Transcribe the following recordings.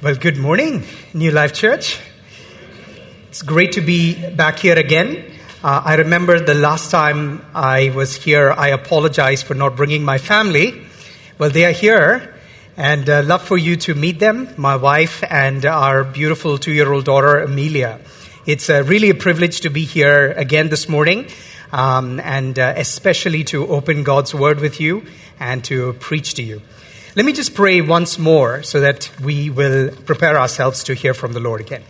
Well, good morning, New Life Church. It's great to be back here again. Uh, I remember the last time I was here, I apologized for not bringing my family. Well, they are here, and uh, love for you to meet them, my wife and our beautiful two year old daughter, Amelia. It's uh, really a privilege to be here again this morning, um, and uh, especially to open God's Word with you and to preach to you. Let me just pray once more so that we will prepare ourselves to hear from the Lord again.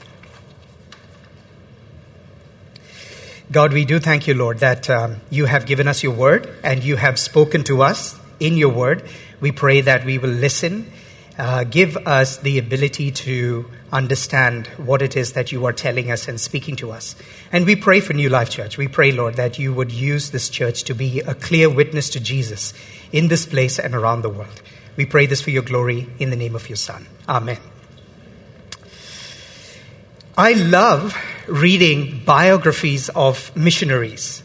God, we do thank you, Lord, that um, you have given us your word and you have spoken to us in your word. We pray that we will listen. Uh, give us the ability to understand what it is that you are telling us and speaking to us. And we pray for New Life Church. We pray, Lord, that you would use this church to be a clear witness to Jesus in this place and around the world. We pray this for your glory in the name of your Son. Amen. I love reading biographies of missionaries.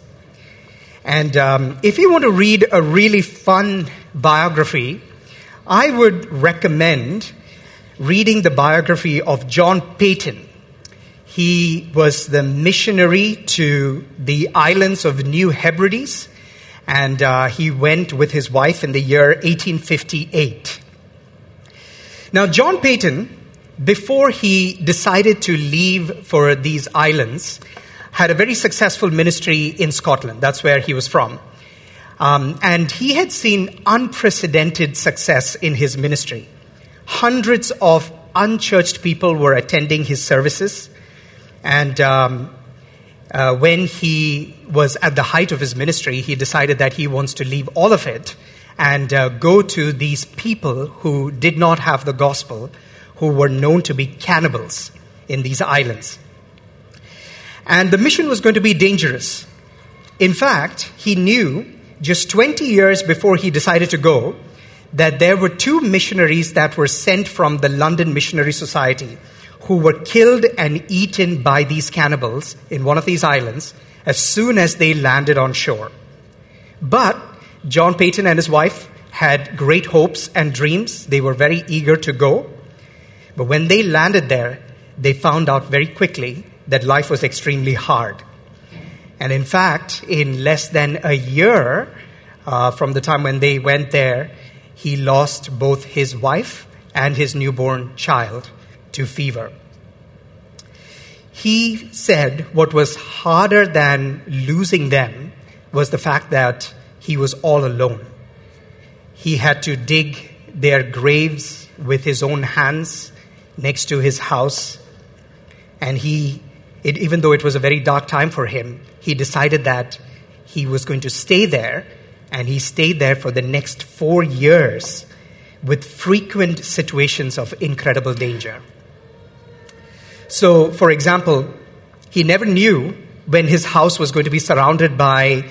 And um, if you want to read a really fun biography, I would recommend reading the biography of John Paton. He was the missionary to the islands of New Hebrides and uh, he went with his wife in the year 1858. Now, John Paton, before he decided to leave for these islands, had a very successful ministry in Scotland. That's where he was from. Um, and he had seen unprecedented success in his ministry. Hundreds of unchurched people were attending his services. And um, uh, when he was at the height of his ministry, he decided that he wants to leave all of it and uh, go to these people who did not have the gospel, who were known to be cannibals in these islands. And the mission was going to be dangerous. In fact, he knew just 20 years before he decided to go that there were two missionaries that were sent from the London Missionary Society who were killed and eaten by these cannibals in one of these islands as soon as they landed on shore. But John Paton and his wife had great hopes and dreams. They were very eager to go. But when they landed there, they found out very quickly that life was extremely hard. And in fact, in less than a year uh, from the time when they went there, he lost both his wife and his newborn child to fever. He said what was harder than losing them was the fact that he was all alone. He had to dig their graves with his own hands next to his house. And he, it, even though it was a very dark time for him, he decided that he was going to stay there. And he stayed there for the next four years with frequent situations of incredible danger. So, for example, he never knew when his house was going to be surrounded by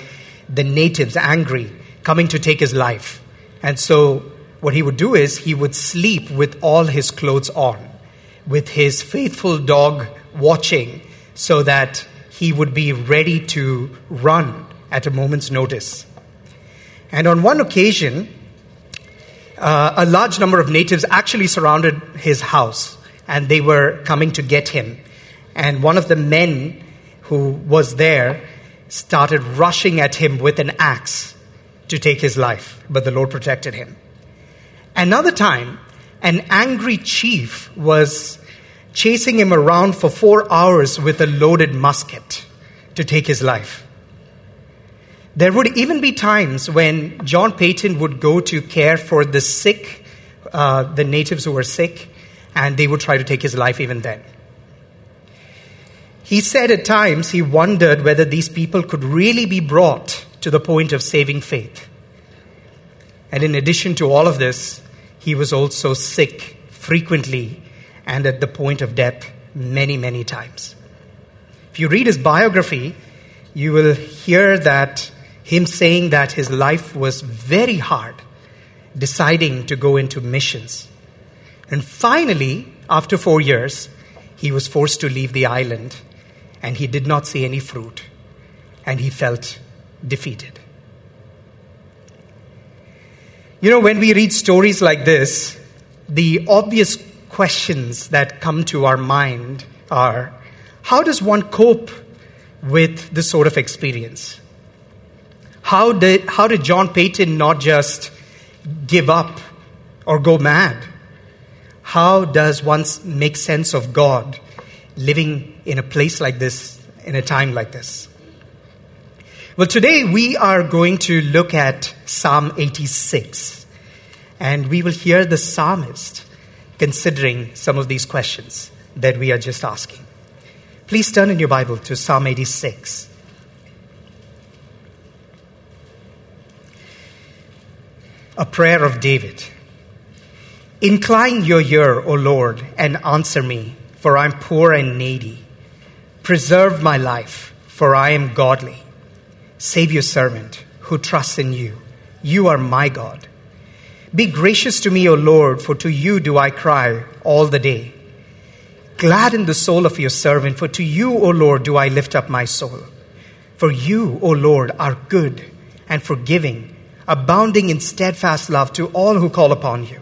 the natives angry, coming to take his life. And so, what he would do is he would sleep with all his clothes on, with his faithful dog watching, so that he would be ready to run at a moment's notice. And on one occasion, uh, a large number of natives actually surrounded his house and they were coming to get him. And one of the men who was there started rushing at him with an axe to take his life, but the Lord protected him. Another time, an angry chief was chasing him around for four hours with a loaded musket to take his life. There would even be times when John Paton would go to care for the sick, uh, the natives who were sick, and they would try to take his life even then. He said at times he wondered whether these people could really be brought to the point of saving faith. And in addition to all of this, he was also sick frequently and at the point of death many, many times. If you read his biography, you will hear that him saying that his life was very hard, deciding to go into missions. And finally, after four years, he was forced to leave the island and he did not see any fruit and he felt defeated. You know, when we read stories like this, the obvious questions that come to our mind are how does one cope with this sort of experience? How did, how did John Paton not just give up or go mad? How does one make sense of God living in a place like this, in a time like this? Well, today we are going to look at Psalm 86, and we will hear the psalmist considering some of these questions that we are just asking. Please turn in your Bible to Psalm 86. A prayer of David. Incline your ear, O Lord, and answer me, for I am poor and needy. Preserve my life, for I am godly. Save your servant who trusts in you. You are my God. Be gracious to me, O Lord, for to you do I cry all the day. Gladden the soul of your servant, for to you, O Lord, do I lift up my soul. For you, O Lord, are good and forgiving, abounding in steadfast love to all who call upon you.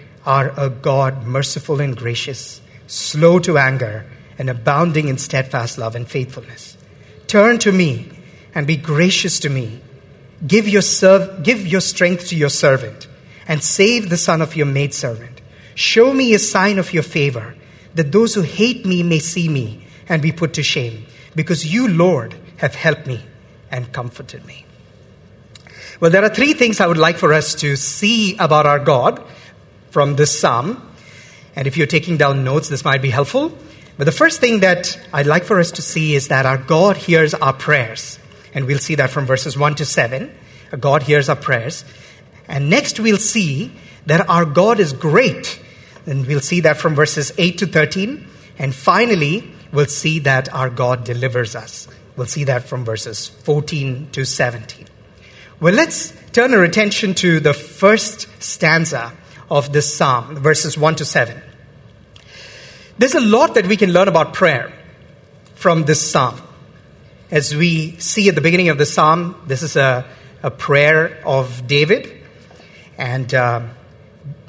are a God merciful and gracious, slow to anger, and abounding in steadfast love and faithfulness. Turn to me and be gracious to me. Give your, serv- give your strength to your servant and save the son of your maidservant. Show me a sign of your favor, that those who hate me may see me and be put to shame, because you, Lord, have helped me and comforted me. Well, there are three things I would like for us to see about our God from this psalm. And if you're taking down notes, this might be helpful. But the first thing that I'd like for us to see is that our God hears our prayers. And we'll see that from verses 1 to 7. God hears our prayers. And next we'll see that our God is great. And we'll see that from verses 8 to 13. And finally, we'll see that our God delivers us. We'll see that from verses 14 to 17. Well, let's turn our attention to the first stanza of this psalm, verses 1 to 7. There's a lot that we can learn about prayer from this psalm. As we see at the beginning of the psalm, this is a, a prayer of David. And uh,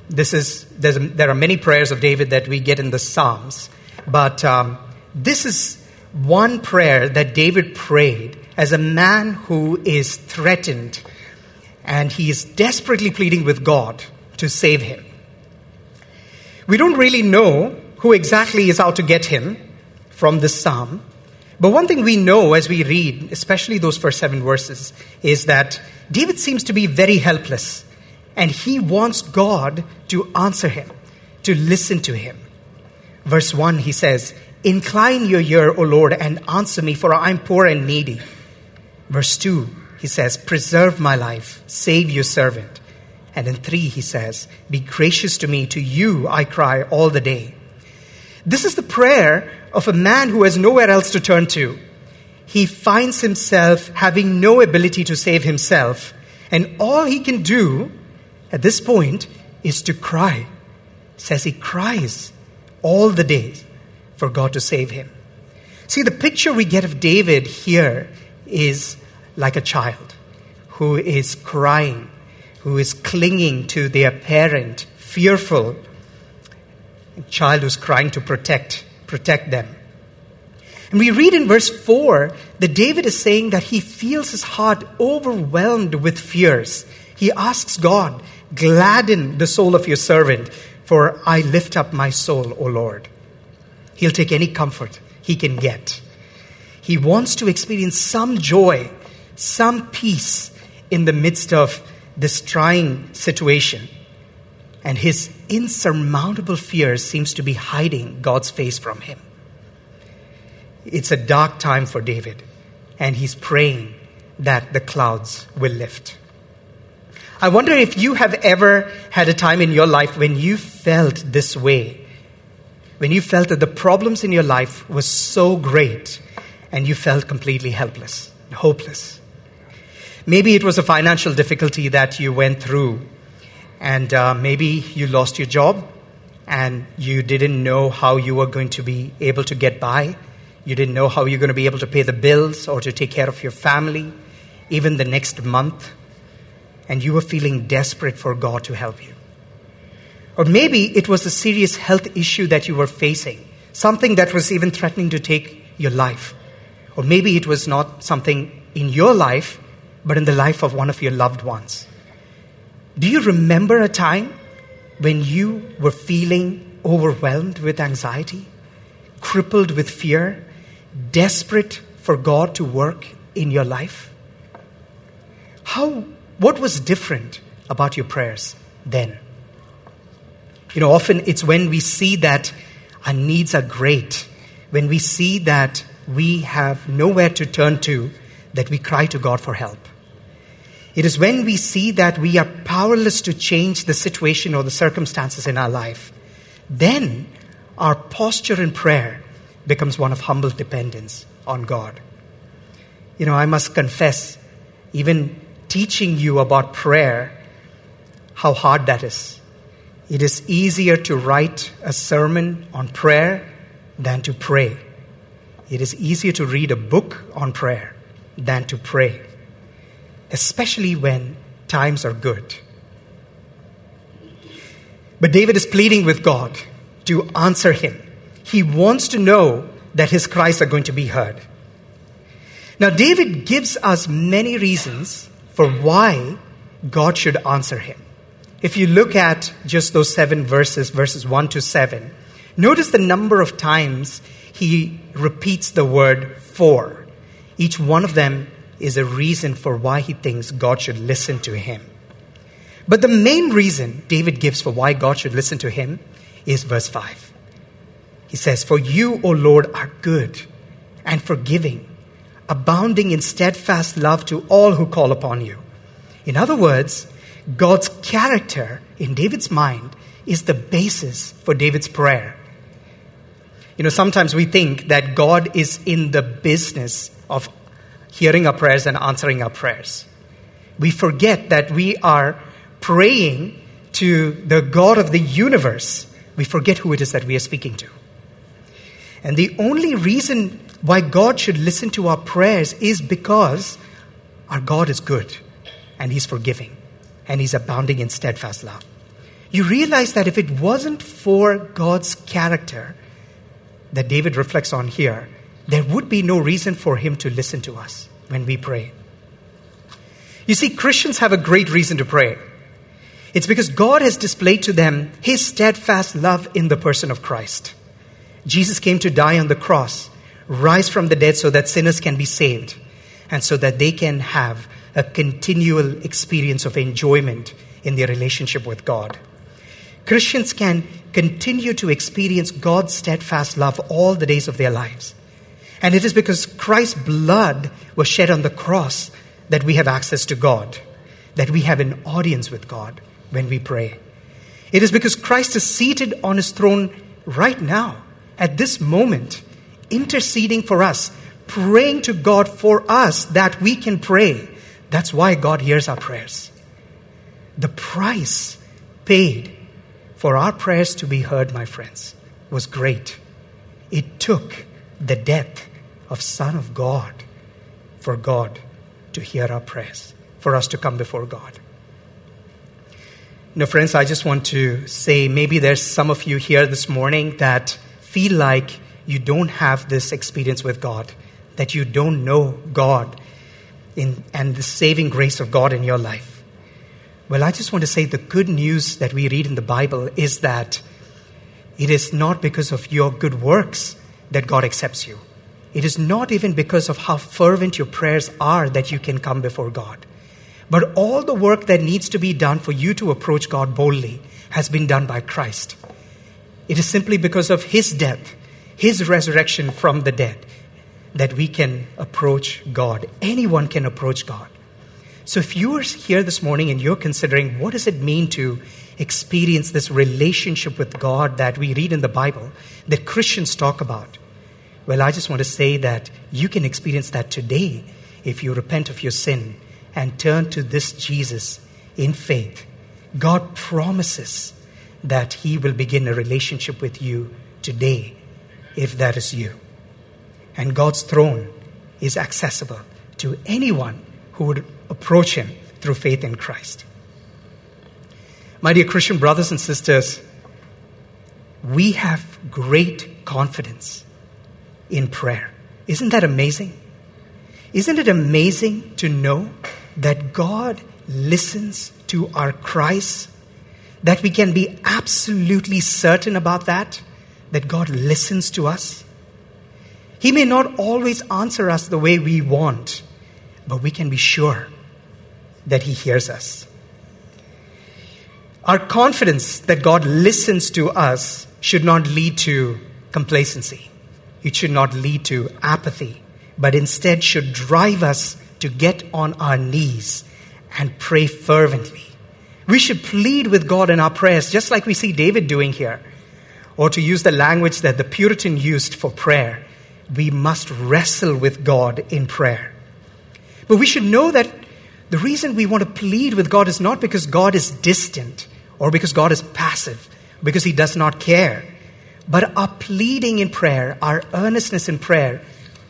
this is, there are many prayers of David that we get in the Psalms. But um, this is one prayer that David prayed as a man who is threatened and he is desperately pleading with God to save him. We don't really know who exactly is out to get him from this psalm. But one thing we know as we read, especially those first seven verses, is that David seems to be very helpless. And he wants God to answer him, to listen to him. Verse 1, he says, Incline your ear, O Lord, and answer me, for I am poor and needy. Verse 2, he says, Preserve my life, save your servant. And in 3, he says, Be gracious to me, to you I cry all the day. This is the prayer of a man who has nowhere else to turn to. He finds himself having no ability to save himself, and all he can do at this point is to cry. Says he cries all the day for God to save him. See, the picture we get of David here is like a child who is crying, who is clinging to their parent, fearful a child who's crying to protect, protect them. And we read in verse 4 that David is saying that he feels his heart overwhelmed with fears. He asks God, Gladden the soul of your servant, for I lift up my soul, O Lord. He'll take any comfort he can get. He wants to experience some joy, some peace in the midst of this trying situation. And his insurmountable fear seems to be hiding God's face from him. It's a dark time for David, and he's praying that the clouds will lift. I wonder if you have ever had a time in your life when you felt this way, when you felt that the problems in your life were so great and you felt completely helpless, hopeless. Maybe it was a financial difficulty that you went through, and uh, maybe you lost your job and you didn't know how you were going to be able to get by. You didn't know how you're going to be able to pay the bills or to take care of your family, even the next month and you were feeling desperate for God to help you. Or maybe it was a serious health issue that you were facing, something that was even threatening to take your life. Or maybe it was not something in your life, but in the life of one of your loved ones. Do you remember a time when you were feeling overwhelmed with anxiety, crippled with fear, desperate for God to work in your life? How what was different about your prayers then? You know, often it's when we see that our needs are great, when we see that we have nowhere to turn to, that we cry to God for help. It is when we see that we are powerless to change the situation or the circumstances in our life, then our posture in prayer becomes one of humble dependence on God. You know, I must confess, even teaching you about prayer, how hard that is. It is easier to write a sermon on prayer than to pray. It is easier to read a book on prayer than to pray, especially when times are good. But David is pleading with God to answer him. He wants to know that his cries are going to be heard. Now, David gives us many reasons for why God should answer him. If you look at just those seven verses, verses 1 to 7, notice the number of times he repeats the word for. Each one of them is a reason for why he thinks God should listen to him. But the main reason David gives for why God should listen to him is verse 5. He says, For you, O Lord, are good and forgiving abounding in steadfast love to all who call upon you. In other words, God's character in David's mind is the basis for David's prayer. You know, sometimes we think that God is in the business of hearing our prayers and answering our prayers. We forget that we are praying to the God of the universe. We forget who it is that we are speaking to. And the only reason why God should listen to our prayers is because our God is good and He's forgiving and He's abounding in steadfast love. You realize that if it wasn't for God's character that David reflects on here, there would be no reason for Him to listen to us when we pray. You see, Christians have a great reason to pray. It's because God has displayed to them His steadfast love in the person of Christ. Jesus came to die on the cross rise from the dead so that sinners can be saved and so that they can have a continual experience of enjoyment in their relationship with God. Christians can continue to experience God's steadfast love all the days of their lives. And it is because Christ's blood was shed on the cross that we have access to God, that we have an audience with God when we pray. It is because Christ is seated on his throne right now, at this moment, interceding for us, praying to God for us that we can pray. That's why God hears our prayers. The price paid for our prayers to be heard, my friends, was great. It took the death of Son of God for God to hear our prayers, for us to come before God. Now, friends, I just want to say maybe there's some of you here this morning that feel like you don't have this experience with God, that you don't know God in, and the saving grace of God in your life. Well, I just want to say the good news that we read in the Bible is that it is not because of your good works that God accepts you. It is not even because of how fervent your prayers are that you can come before God. But all the work that needs to be done for you to approach God boldly has been done by Christ. It is simply because of His death, His resurrection from the dead, that we can approach God. Anyone can approach God. So if you are here this morning and you're considering what does it mean to experience this relationship with God that we read in the Bible, that Christians talk about, well, I just want to say that you can experience that today if you repent of your sin and turn to this Jesus in faith. God promises that He will begin a relationship with you today if that is you. And God's throne is accessible to anyone who would approach Him through faith in Christ. My dear Christian brothers and sisters, we have great confidence in prayer. Isn't that amazing? Isn't it amazing to know that God listens to our cries? That we can be absolutely certain about that? That God listens to us? He may not always answer us the way we want, but we can be sure that He hears us. Our confidence that God listens to us should not lead to complacency. It should not lead to apathy, but instead should drive us to get on our knees and pray fervently. We should plead with God in our prayers, just like we see David doing here. Or to use the language that the Puritan used for prayer, we must wrestle with God in prayer. But we should know that the reason we want to plead with God is not because God is distant or because God is passive, because He does not care. But our pleading in prayer, our earnestness in prayer,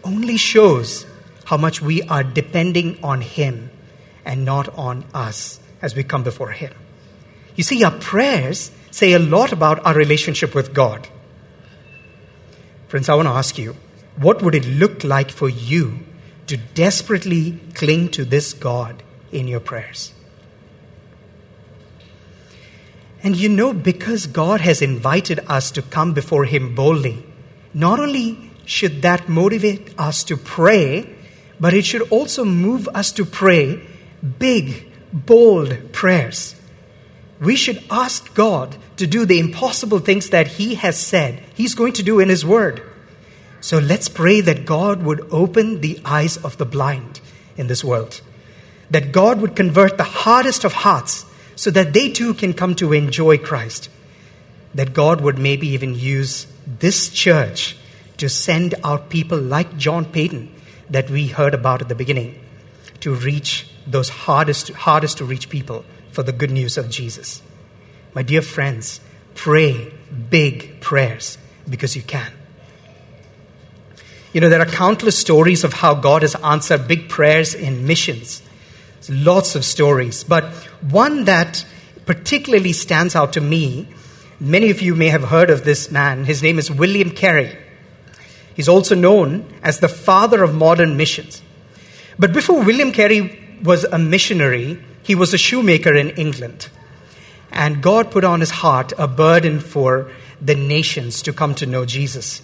only shows how much we are depending on Him and not on us as we come before Him. You see, our prayers say a lot about our relationship with God. Friends, I want to ask you what would it look like for you to desperately cling to this God in your prayers. And you know, because God has invited us to come before Him boldly, not only should that motivate us to pray, but it should also move us to pray big, bold prayers. We should ask God to do the impossible things that He has said He's going to do in His Word. So let's pray that God would open the eyes of the blind in this world that God would convert the hardest of hearts so that they too can come to enjoy Christ. That God would maybe even use this church to send out people like John Paton that we heard about at the beginning to reach those hardest, hardest to reach people for the good news of Jesus. My dear friends, pray big prayers because you can. You know, there are countless stories of how God has answered big prayers in missions lots of stories, but one that particularly stands out to me, many of you may have heard of this man. His name is William Carey. He's also known as the father of modern missions. But before William Carey was a missionary, he was a shoemaker in England. And God put on his heart a burden for the nations to come to know Jesus.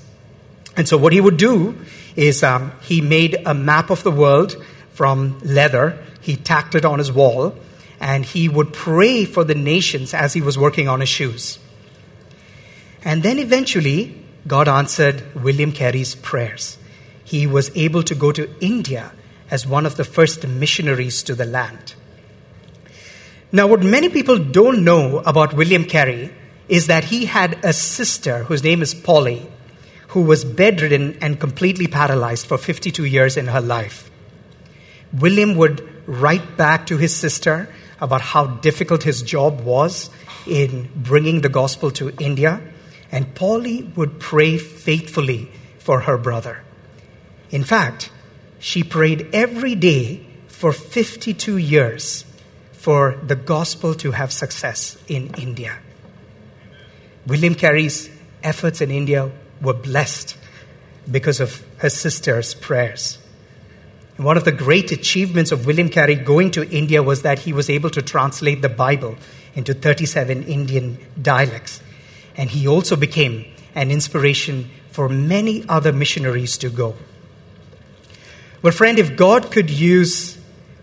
And so, what he would do is um, he made a map of the world from leather he tacked it on his wall, and he would pray for the nations as he was working on his shoes. And then eventually, God answered William Carey's prayers. He was able to go to India as one of the first missionaries to the land. Now, what many people don't know about William Carey is that he had a sister whose name is Polly, who was bedridden and completely paralyzed for 52 years in her life. William would write back to his sister about how difficult his job was in bringing the gospel to India, and Polly would pray faithfully for her brother. In fact, she prayed every day for 52 years for the gospel to have success in India. William Carey's efforts in India were blessed because of her sister's prayers. One of the great achievements of William Carey going to India was that he was able to translate the Bible into 37 Indian dialects. And he also became an inspiration for many other missionaries to go. Well, friend, if God could use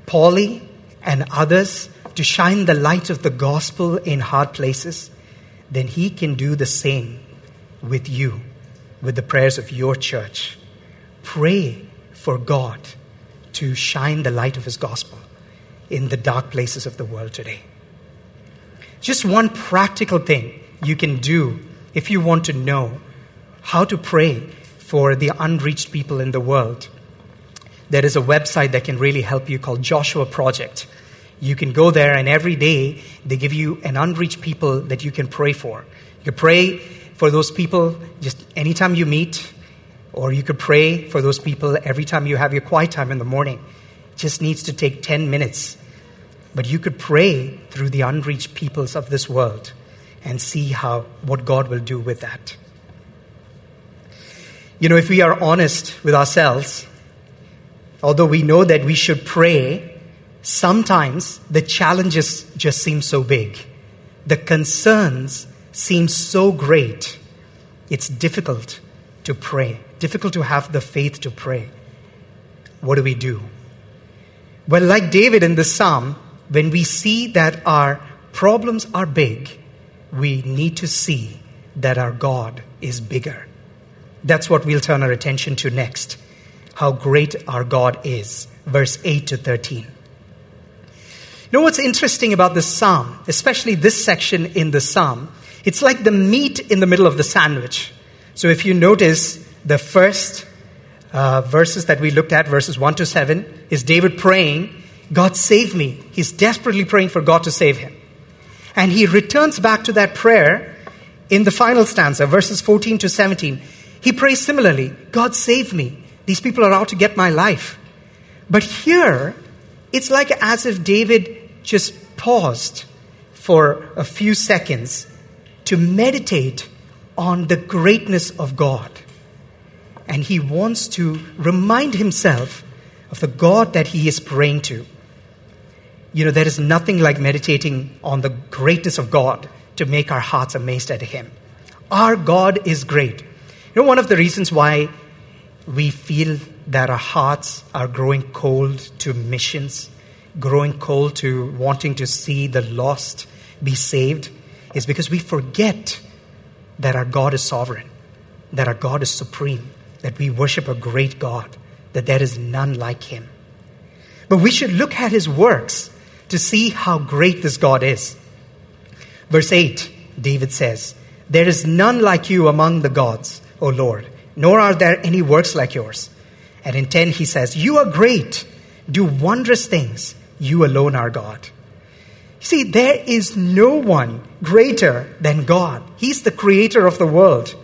Polly and others to shine the light of the gospel in hard places, then He can do the same with you, with the prayers of your church. Pray for God to shine the light of His gospel in the dark places of the world today. Just one practical thing you can do if you want to know how to pray for the unreached people in the world. There is a website that can really help you called Joshua Project. You can go there, and every day they give you an unreached people that you can pray for. You can pray for those people just anytime you meet, or you could pray for those people every time you have your quiet time in the morning. It just needs to take 10 minutes. But you could pray through the unreached peoples of this world and see how what God will do with that. You know, if we are honest with ourselves, although we know that we should pray, sometimes the challenges just seem so big. The concerns seem so great. It's difficult to pray, difficult to have the faith to pray. What do we do? Well, like David in the psalm, when we see that our problems are big, we need to see that our God is bigger. That's what we'll turn our attention to next. How great our God is. Verse 8 to 13. You know what's interesting about this psalm, especially this section in the psalm? It's like the meat in the middle of the sandwich. So if you notice, the first uh, verses that we looked at, verses 1 to 7, is David praying, God save me. He's desperately praying for God to save him. And he returns back to that prayer in the final stanza, verses 14 to 17. He prays similarly God save me. These people are out to get my life. But here, it's like as if David just paused for a few seconds to meditate on the greatness of God. And he wants to remind himself of the God that he is praying to. You know, there is nothing like meditating on the greatness of God to make our hearts amazed at him. Our God is great. You know, one of the reasons why we feel that our hearts are growing cold to missions, growing cold to wanting to see the lost be saved, is because we forget that our God is sovereign, that our God is supreme, that we worship a great God, that there is none like him. But we should look at his works to see how great this God is. Verse 8, David says, There is none like you among the gods O Lord, nor are there any works like yours. And in 10, he says, You are great, do wondrous things. You alone are God. See, there is no one greater than God. He's the creator of the world.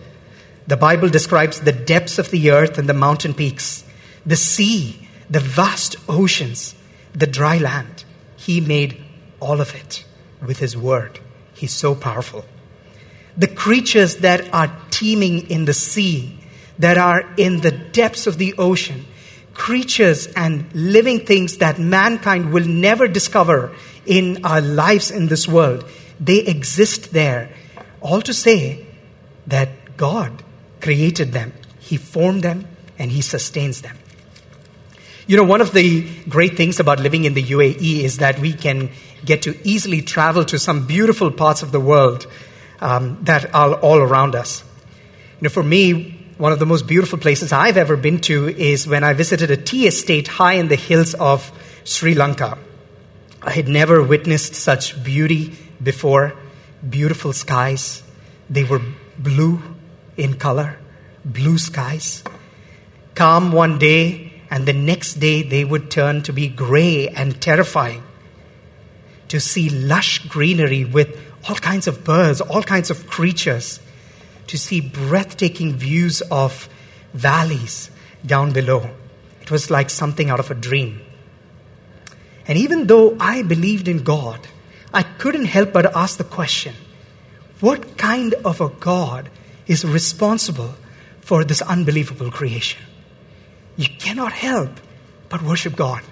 The Bible describes the depths of the earth and the mountain peaks, the sea, the vast oceans, the dry land. He made all of it with His word. He's so powerful the creatures that are teeming in the sea, that are in the depths of the ocean, creatures and living things that mankind will never discover in our lives in this world, they exist there. All to say that God created them, He formed them, and He sustains them. You know, one of the great things about living in the UAE is that we can get to easily travel to some beautiful parts of the world um, that are all around us. You know, for me, one of the most beautiful places I've ever been to is when I visited a tea estate high in the hills of Sri Lanka. I had never witnessed such beauty before. Beautiful skies. They were blue in color, blue skies. Calm one day, and the next day they would turn to be gray and terrifying. To see lush greenery with all kinds of birds, all kinds of creatures, to see breathtaking views of valleys down below. It was like something out of a dream. And even though I believed in God, I couldn't help but ask the question what kind of a God is responsible for this unbelievable creation? You cannot help but worship God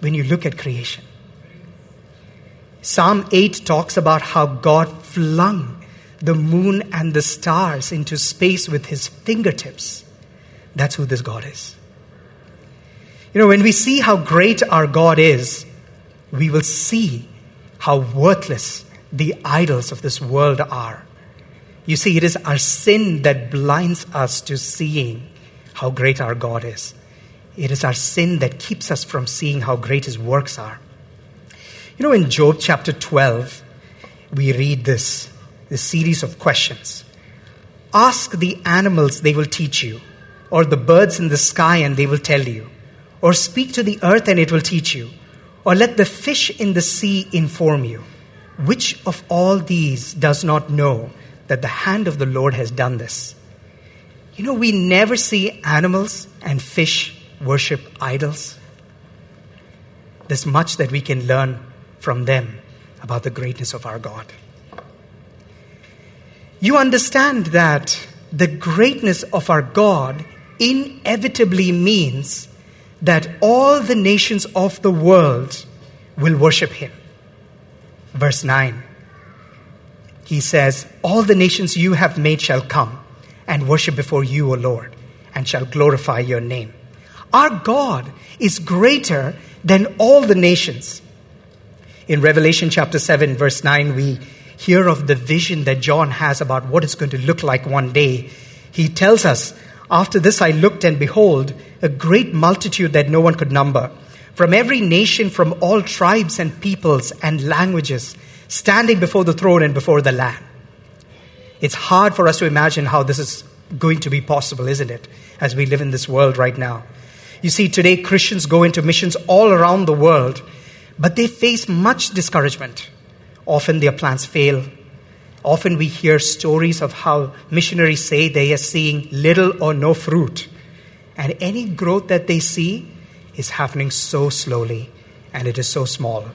when you look at creation. Psalm 8 talks about how God flung the moon and the stars into space with his fingertips. That's who this God is. You know, when we see how great our God is, we will see how worthless the idols of this world are. You see, it is our sin that blinds us to seeing how great our God is. It is our sin that keeps us from seeing how great his works are. You know, in Job chapter 12, we read this, this series of questions. Ask the animals, they will teach you, or the birds in the sky, and they will tell you, or speak to the earth, and it will teach you, or let the fish in the sea inform you. Which of all these does not know that the hand of the Lord has done this? You know, we never see animals and fish worship idols. There's much that we can learn from them about the greatness of our God. You understand that the greatness of our God inevitably means that all the nations of the world will worship him. Verse 9. He says, All the nations you have made shall come and worship before you, O Lord, and shall glorify your name. Our God is greater than all the nations. In Revelation chapter 7, verse 9, we hear of the vision that John has about what it's going to look like one day. He tells us, After this I looked, and behold, a great multitude that no one could number, from every nation, from all tribes and peoples and languages, standing before the throne and before the Lamb. It's hard for us to imagine how this is going to be possible, isn't it, as we live in this world right now. You see, today Christians go into missions all around the world, but they face much discouragement. Often their plans fail. Often we hear stories of how missionaries say they are seeing little or no fruit. And any growth that they see is happening so slowly and it is so small.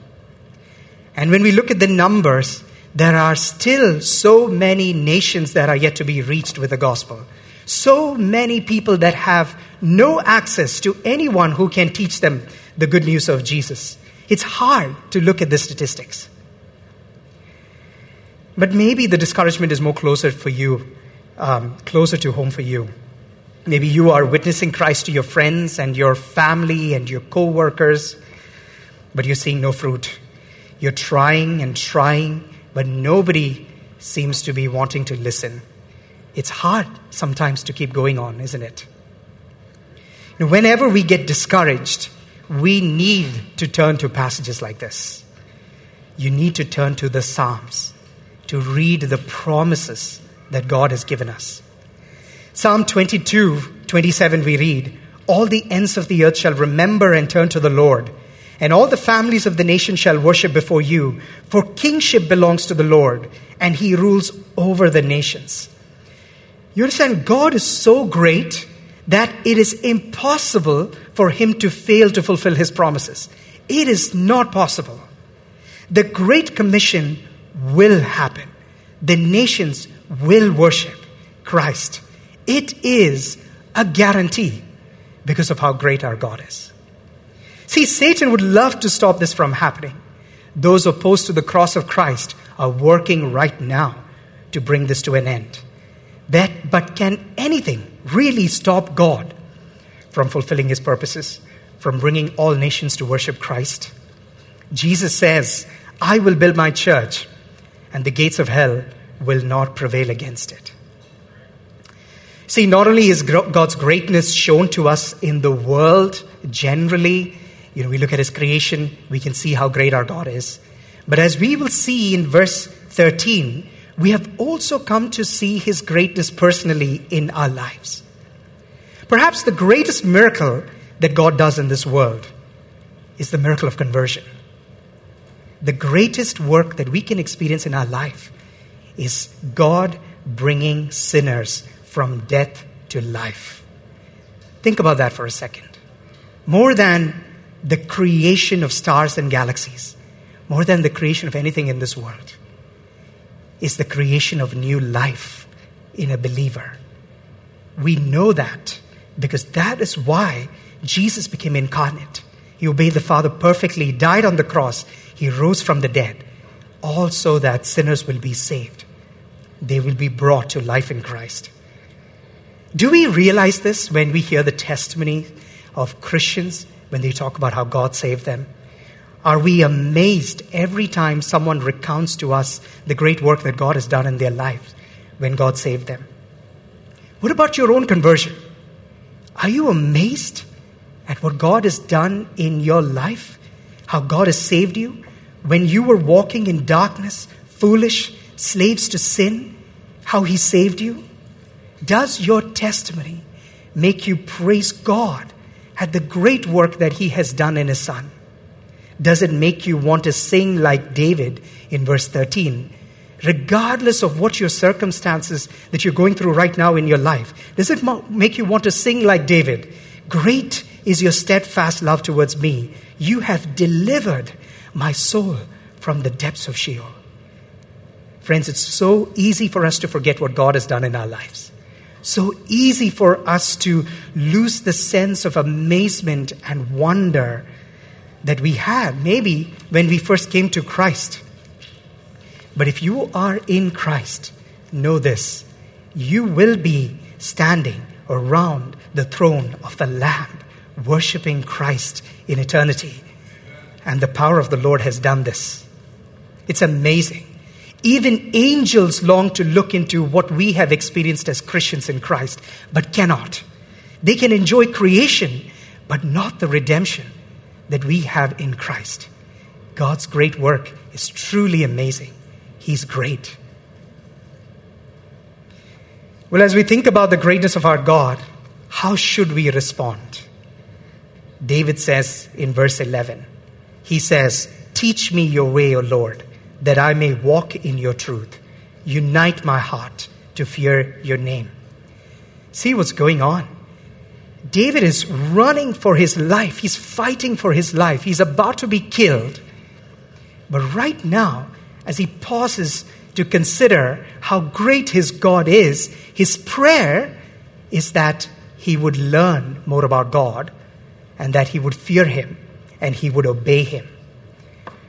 And when we look at the numbers, there are still so many nations that are yet to be reached with the gospel. So many people that have no access to anyone who can teach them the good news of Jesus. It's hard to look at the statistics. But maybe the discouragement is more closer for you, um, closer to home for you. Maybe you are witnessing Christ to your friends and your family and your co workers, but you're seeing no fruit. You're trying and trying, but nobody seems to be wanting to listen. It's hard sometimes to keep going on, isn't it? Whenever we get discouraged, we need to turn to passages like this. You need to turn to the Psalms to read the promises that God has given us. Psalm 22, 27, we read, All the ends of the earth shall remember and turn to the Lord, and all the families of the nation shall worship before you, for kingship belongs to the Lord, and he rules over the nations. You understand, God is so great that it is impossible for him to fail to fulfill his promises. It is not possible. The Great Commission will happen. The nations will worship Christ. It is a guarantee because of how great our God is. See, Satan would love to stop this from happening. Those opposed to the cross of Christ are working right now to bring this to an end. That, but can anything really stop God from fulfilling his purposes, from bringing all nations to worship Christ? Jesus says, I will build my church, and the gates of hell will not prevail against it. See, not only is God's greatness shown to us in the world generally, you know, we look at his creation, we can see how great our God is. But as we will see in verse 13, we have also come to see his greatness personally in our lives. Perhaps the greatest miracle that God does in this world is the miracle of conversion. The greatest work that we can experience in our life is God bringing sinners from death to life. Think about that for a second. More than the creation of stars and galaxies, more than the creation of anything in this world, is the creation of new life in a believer. We know that because that is why Jesus became incarnate. He obeyed the Father perfectly, he died on the cross, he rose from the dead, also that sinners will be saved. They will be brought to life in Christ. Do we realize this when we hear the testimony of Christians when they talk about how God saved them? Are we amazed every time someone recounts to us the great work that God has done in their lives when God saved them? What about your own conversion? Are you amazed at what God has done in your life? How God has saved you? When you were walking in darkness, foolish, slaves to sin, how He saved you? Does your testimony make you praise God at the great work that He has done in His Son? Does it make you want to sing like David in verse 13? Regardless of what your circumstances that you're going through right now in your life, does it make you want to sing like David? Great is your steadfast love towards me. You have delivered my soul from the depths of Sheol. Friends, it's so easy for us to forget what God has done in our lives. So easy for us to lose the sense of amazement and wonder that we had maybe when we first came to Christ. But if you are in Christ, know this you will be standing around the throne of the Lamb, worshiping Christ in eternity. And the power of the Lord has done this. It's amazing. Even angels long to look into what we have experienced as Christians in Christ, but cannot. They can enjoy creation, but not the redemption that we have in Christ. God's great work is truly amazing. He's great. Well, as we think about the greatness of our God, how should we respond? David says in verse 11, he says, Teach me your way, O Lord, that I may walk in your truth. Unite my heart to fear your name. See what's going on. David is running for his life. He's fighting for his life. He's about to be killed. But right now, as he pauses to consider how great his God is, his prayer is that he would learn more about God and that he would fear him and he would obey him.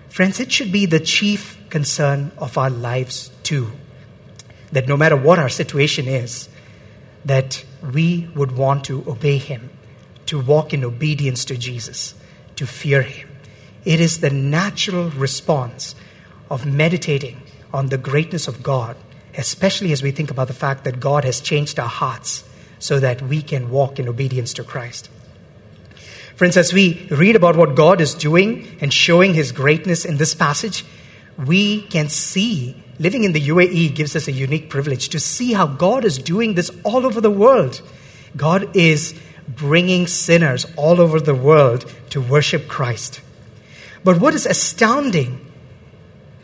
Friends, it should be the chief concern of our lives too. That no matter what our situation is, that we would want to obey him, to walk in obedience to Jesus, to fear him. It is the natural response of meditating on the greatness of God, especially as we think about the fact that God has changed our hearts so that we can walk in obedience to Christ. Friends, as we read about what God is doing and showing his greatness in this passage, we can see living in the UAE gives us a unique privilege to see how God is doing this all over the world. God is bringing sinners all over the world to worship Christ. But what is astounding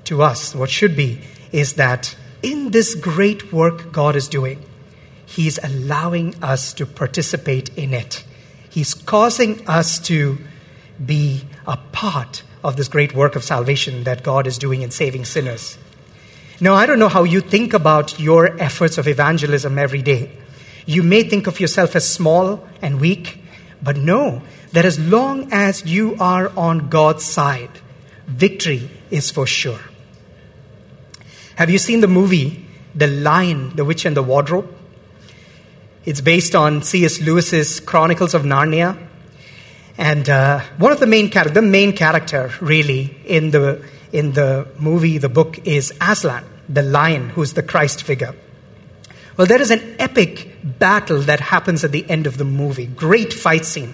to us, what should be, is that in this great work God is doing, He's allowing us to participate in it. He's causing us to be a part of this great work of salvation that God is doing in saving sinners. Now, I don't know how you think about your efforts of evangelism every day. You may think of yourself as small and weak, but know that as long as you are on God's side, victory is for sure. Have you seen the movie The Lion, the Witch, and the Wardrobe? It's based on C.S. Lewis's Chronicles of Narnia. And uh, one of the main character, the main character really in the in the movie, the book, is Aslan, the lion, who's the Christ figure. Well, there is an epic battle that happens at the end of the movie. Great fight scene.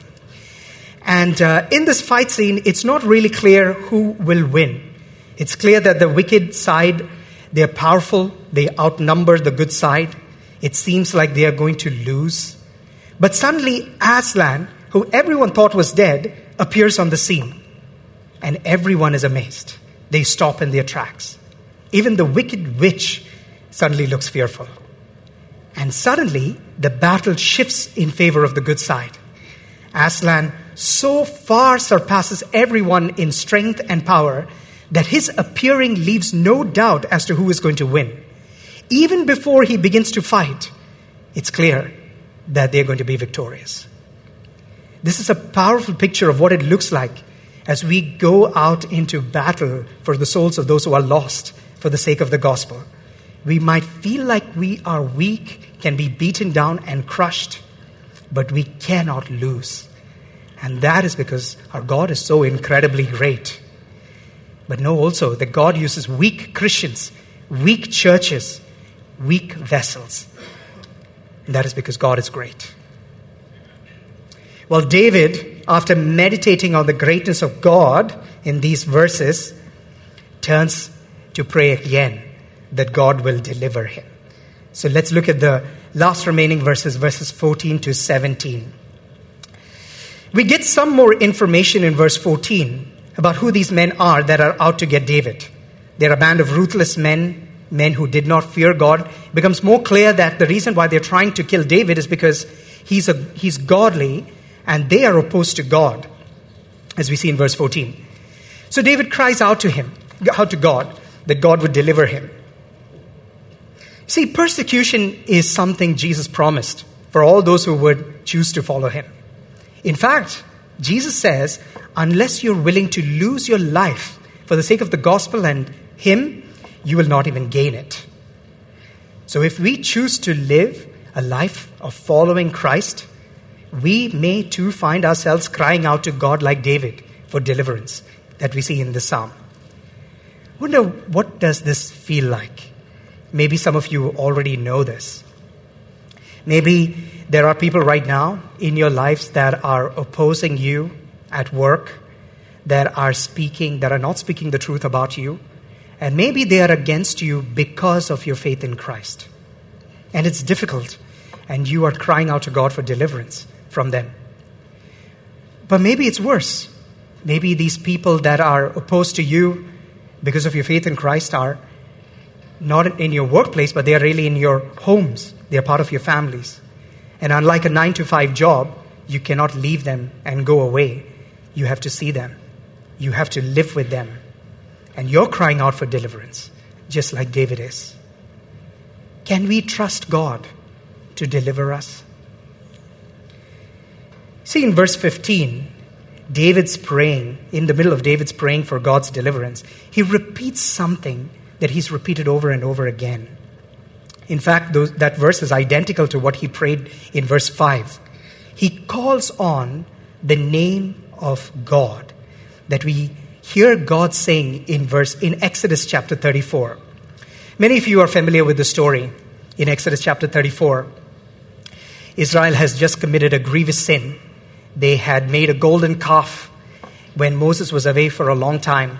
And uh, in this fight scene, it's not really clear who will win. It's clear that the wicked side, they're powerful, they outnumber the good side. It seems like they are going to lose. But suddenly, Aslan, who everyone thought was dead, appears on the scene. And everyone is amazed they stop in their tracks. Even the wicked witch suddenly looks fearful. And suddenly, the battle shifts in favor of the good side. Aslan so far surpasses everyone in strength and power that his appearing leaves no doubt as to who is going to win. Even before he begins to fight, it's clear that they're going to be victorious. This is a powerful picture of what it looks like as we go out into battle for the souls of those who are lost for the sake of the gospel. We might feel like we are weak, can be beaten down and crushed, but we cannot lose. And that is because our God is so incredibly great. But know also that God uses weak Christians, weak churches, weak vessels. And that is because God is great. Well, David, after meditating on the greatness of God in these verses, turns to pray again that God will deliver him. So let's look at the last remaining verses, verses 14 to 17. We get some more information in verse 14 about who these men are that are out to get David. They're a band of ruthless men, men who did not fear God. It becomes more clear that the reason why they're trying to kill David is because he's, a, he's godly and they are opposed to God, as we see in verse 14. So David cries out to him, out to God, that God would deliver him. See, persecution is something Jesus promised for all those who would choose to follow him. In fact, Jesus says, unless you're willing to lose your life for the sake of the gospel and him, you will not even gain it. So if we choose to live a life of following Christ, we may too find ourselves crying out to God like David for deliverance that we see in the psalm. Wonder what does this feel like? Maybe some of you already know this. Maybe there are people right now in your lives that are opposing you at work, that are speaking, that are not speaking the truth about you. And maybe they are against you because of your faith in Christ. And it's difficult, and you are crying out to God for deliverance from them. But maybe it's worse. Maybe these people that are opposed to you because of your faith in Christ are not in your workplace, but they are really in your homes. They are part of your families. And unlike a nine to five job, you cannot leave them and go away. You have to see them, you have to live with them. And you're crying out for deliverance, just like David is. Can we trust God to deliver us? See, in verse 15, David's praying, in the middle of David's praying for God's deliverance, he repeats something that he's repeated over and over again. In fact, those, that verse is identical to what he prayed in verse 5. He calls on the name of God that we hear God saying in verse in Exodus chapter 34. Many of you are familiar with the story in Exodus chapter 34. Israel has just committed a grievous sin they had made a golden calf when Moses was away for a long time.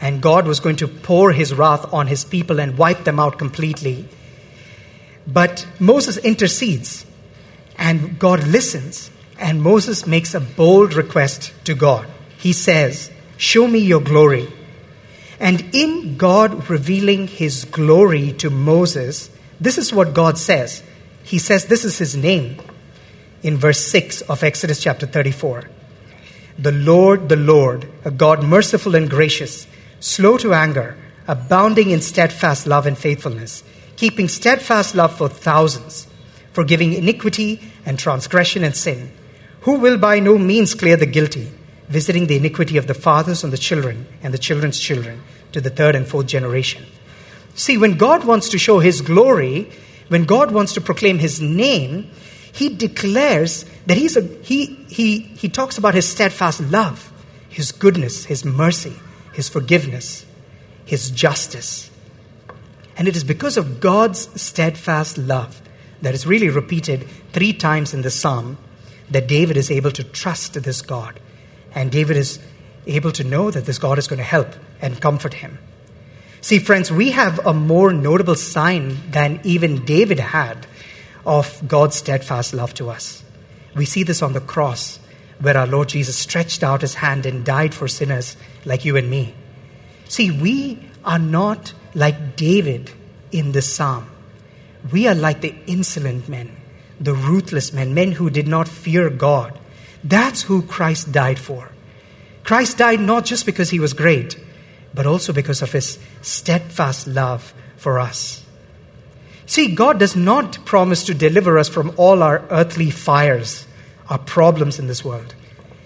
And God was going to pour his wrath on his people and wipe them out completely. But Moses intercedes, and God listens, and Moses makes a bold request to God. He says, Show me your glory. And in God revealing his glory to Moses, this is what God says. He says, This is his name in verse 6 of Exodus chapter 34. The Lord, the Lord, a God merciful and gracious, slow to anger, abounding in steadfast love and faithfulness, keeping steadfast love for thousands, forgiving iniquity and transgression and sin, who will by no means clear the guilty, visiting the iniquity of the fathers on the children and the children's children to the third and fourth generation. See, when God wants to show his glory, when God wants to proclaim his name, he declares that he's a, he, he, he talks about his steadfast love, his goodness, his mercy, his forgiveness, his justice. And it is because of God's steadfast love that is really repeated three times in the psalm that David is able to trust this God. And David is able to know that this God is going to help and comfort him. See, friends, we have a more notable sign than even David had of God's steadfast love to us. We see this on the cross, where our Lord Jesus stretched out his hand and died for sinners like you and me. See, we are not like David in this psalm. We are like the insolent men, the ruthless men, men who did not fear God. That's who Christ died for. Christ died not just because he was great, but also because of his steadfast love for us. See, God does not promise to deliver us from all our earthly fires, our problems in this world.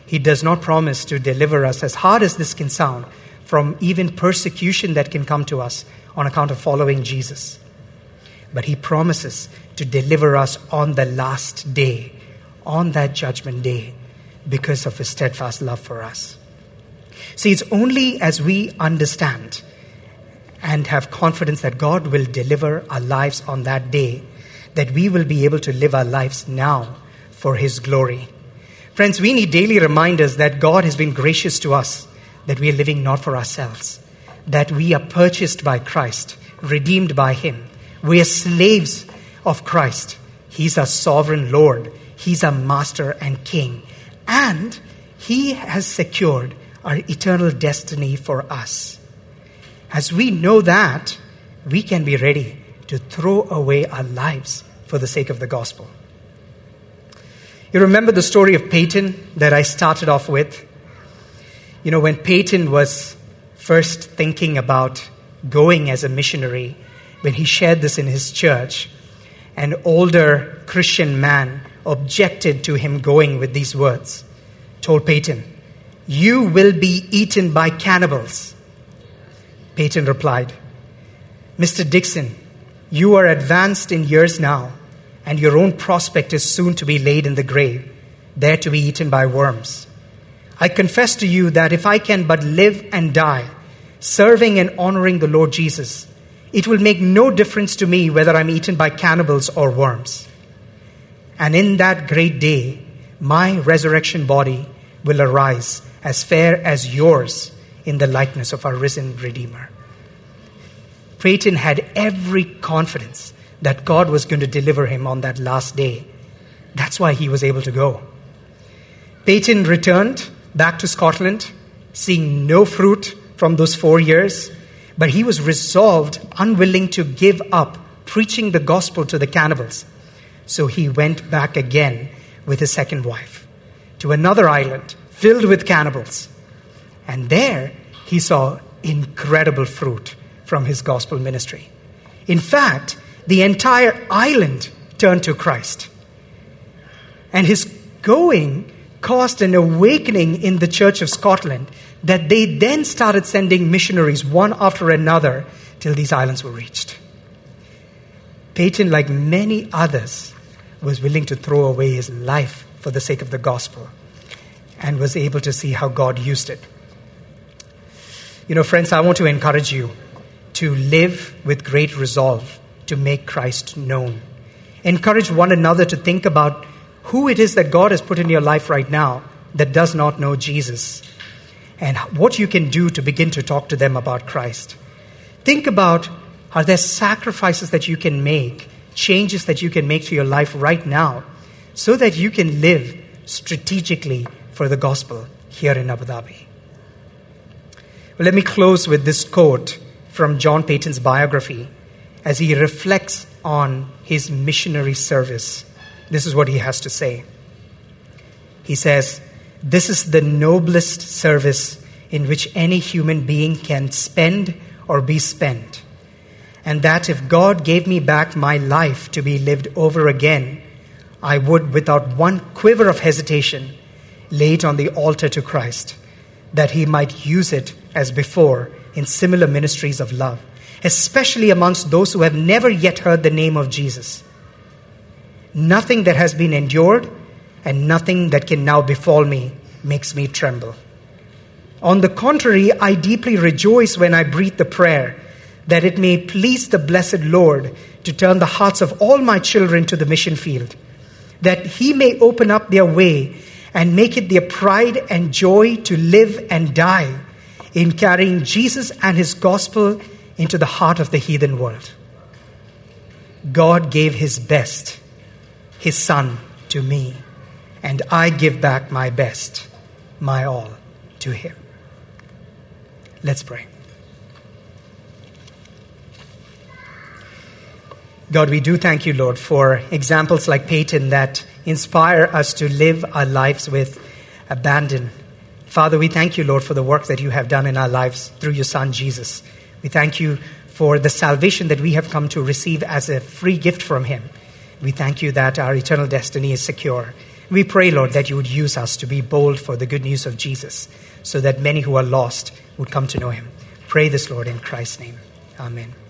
He does not promise to deliver us, as hard as this can sound, from even persecution that can come to us on account of following Jesus. But He promises to deliver us on the last day, on that judgment day, because of His steadfast love for us. See, it's only as we understand and have confidence that God will deliver our lives on that day that we will be able to live our lives now for His glory. Friends, we need daily reminders that God has been gracious to us, that we are living not for ourselves, that we are purchased by Christ, redeemed by Him. We are slaves of Christ. He's our sovereign Lord, He's our master and king. And He has secured our eternal destiny for us. As we know that, we can be ready to throw away our lives for the sake of the gospel. You remember the story of Paton that I started off with? You know, when Paton was first thinking about going as a missionary, when he shared this in his church, an older Christian man objected to him going with these words, told Paton, You will be eaten by cannibals. Paton replied, Mr. Dixon, you are advanced in years now, and your own prospect is soon to be laid in the grave, there to be eaten by worms. I confess to you that if I can but live and die, serving and honoring the Lord Jesus, it will make no difference to me whether I'm eaten by cannibals or worms. And in that great day, my resurrection body will arise as fair as yours in the likeness of our risen Redeemer. Paton had every confidence that God was going to deliver him on that last day. That's why he was able to go. Paton returned back to Scotland, seeing no fruit from those four years, but he was resolved, unwilling to give up preaching the gospel to the cannibals. So he went back again with his second wife to another island filled with cannibals. And there he saw incredible fruit from his gospel ministry. In fact, the entire island turned to Christ. And his going caused an awakening in the Church of Scotland that they then started sending missionaries one after another till these islands were reached. Paton, like many others, was willing to throw away his life for the sake of the gospel and was able to see how God used it. You know, friends, I want to encourage you to live with great resolve to make Christ known. Encourage one another to think about who it is that God has put in your life right now that does not know Jesus and what you can do to begin to talk to them about Christ. Think about are there sacrifices that you can make, changes that you can make to your life right now so that you can live strategically for the gospel here in Abu Dhabi. Well, let me close with this quote from John Paton's biography as he reflects on his missionary service. This is what he has to say. He says, This is the noblest service in which any human being can spend or be spent. And that if God gave me back my life to be lived over again, I would, without one quiver of hesitation, lay it on the altar to Christ, that he might use it as before in similar ministries of love especially amongst those who have never yet heard the name of Jesus. Nothing that has been endured and nothing that can now befall me makes me tremble. On the contrary, I deeply rejoice when I breathe the prayer that it may please the blessed Lord to turn the hearts of all my children to the mission field, that He may open up their way and make it their pride and joy to live and die in carrying Jesus and His gospel into the heart of the heathen world. God gave his best, his son, to me, and I give back my best, my all, to him. Let's pray. God, we do thank you, Lord, for examples like Paton that inspire us to live our lives with abandon. Father, we thank you, Lord, for the work that you have done in our lives through your Son, Jesus. We thank you for the salvation that we have come to receive as a free gift from Him. We thank you that our eternal destiny is secure. We pray, Lord, that you would use us to be bold for the good news of Jesus so that many who are lost would come to know him. Pray this, Lord, in Christ's name. Amen.